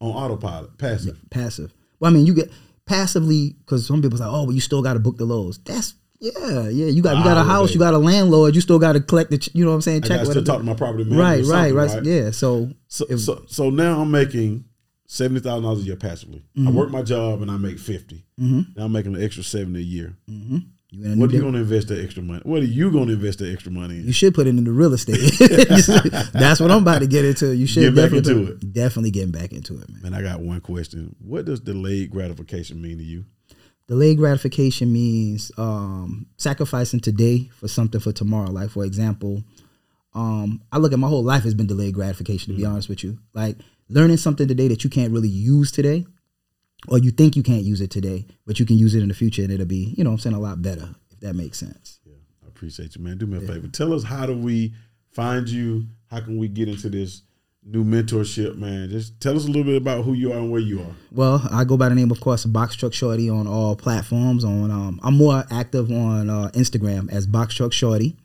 on autopilot, passive. Passive. Well, I mean, you get passively because some people say, "Oh, but you still got to book the lows." That's yeah, yeah. You got you got a Ah, house, you got a landlord. You still got to collect the. ch- You know what I'm saying? I Check got to still talk to my property manager. Right, right, something, right, Yeah. So So, if- so, so now I'm making seventy thousand dollars a year passively. Mm-hmm. I work my job and I make 50 Now I'm making an extra seventy a year. You in What are you going to invest that extra money? What are you going to invest that extra money in? You should put it into real estate. That's what I'm about to get into. You should Get back definitely into put- Definitely getting back into it, man. And I got one question. What does delayed gratification mean to you? Delayed gratification means um, sacrificing today for something for tomorrow. Like for example, um, I look at my whole life has been delayed gratification. To be honest with you, like learning something today that you can't really use today, or you think you can't use it today, but you can use it in the future, and it'll be, you know, I'm saying a lot better if that makes sense. Yeah, I appreciate you, man. Do me a favor. Tell us how do we find you? How can we get into this new mentorship, man? Just tell us a little bit about who you are and where you are. Well, I go by the name, of course, Box Truck Shawty on all platforms. On um, I'm more active on uh, Instagram as Box Truck Shawty.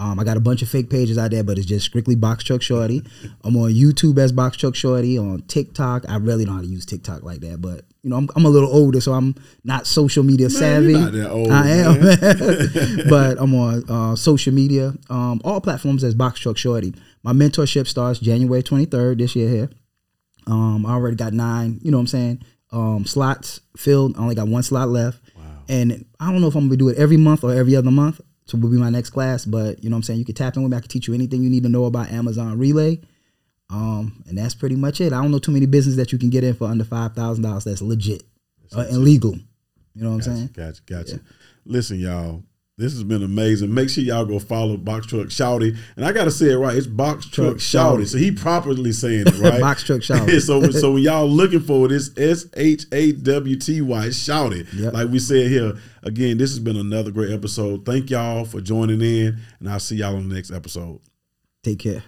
Um, I got a bunch of fake pages out there, but it's just strictly Box Truck Shawty. I'm on YouTube as Box Truck Shawty. On TikTok, I really don't know how to use TikTok like that, but you know, I'm, I'm a little older, so I'm not social media savvy. you're not that old, I am, but I'm on uh, social media, um, all platforms as Box Truck Shawty. My mentorship starts January 23rd this year here. Um, I already got nine, you know what I'm saying, um, slots filled. I only got one slot left. And I don't know if I'm gonna do it every month or every other month. So will be my next class. But you know what I'm saying? You can tap in with me. I can teach you anything you need to know about Amazon Relay. Um, and that's pretty much it. I don't know too many businesses that you can get in for under five thousand dollars that's legit uh, and legal. You know what I'm saying? Gotcha, gotcha. Listen, y'all. This has been amazing. Make sure y'all go follow Box Truck Shawty. And I gotta say it right. It's Box Truck, Truck Shawty. Shawty. So he properly saying it right. Box Truck Shawty. so so when y'all looking for it, it's S H A W T Y Shawty. Yep. Like we said here. Again, this has been another great episode. Thank y'all for joining in, and I'll see y'all on the next episode. Take care.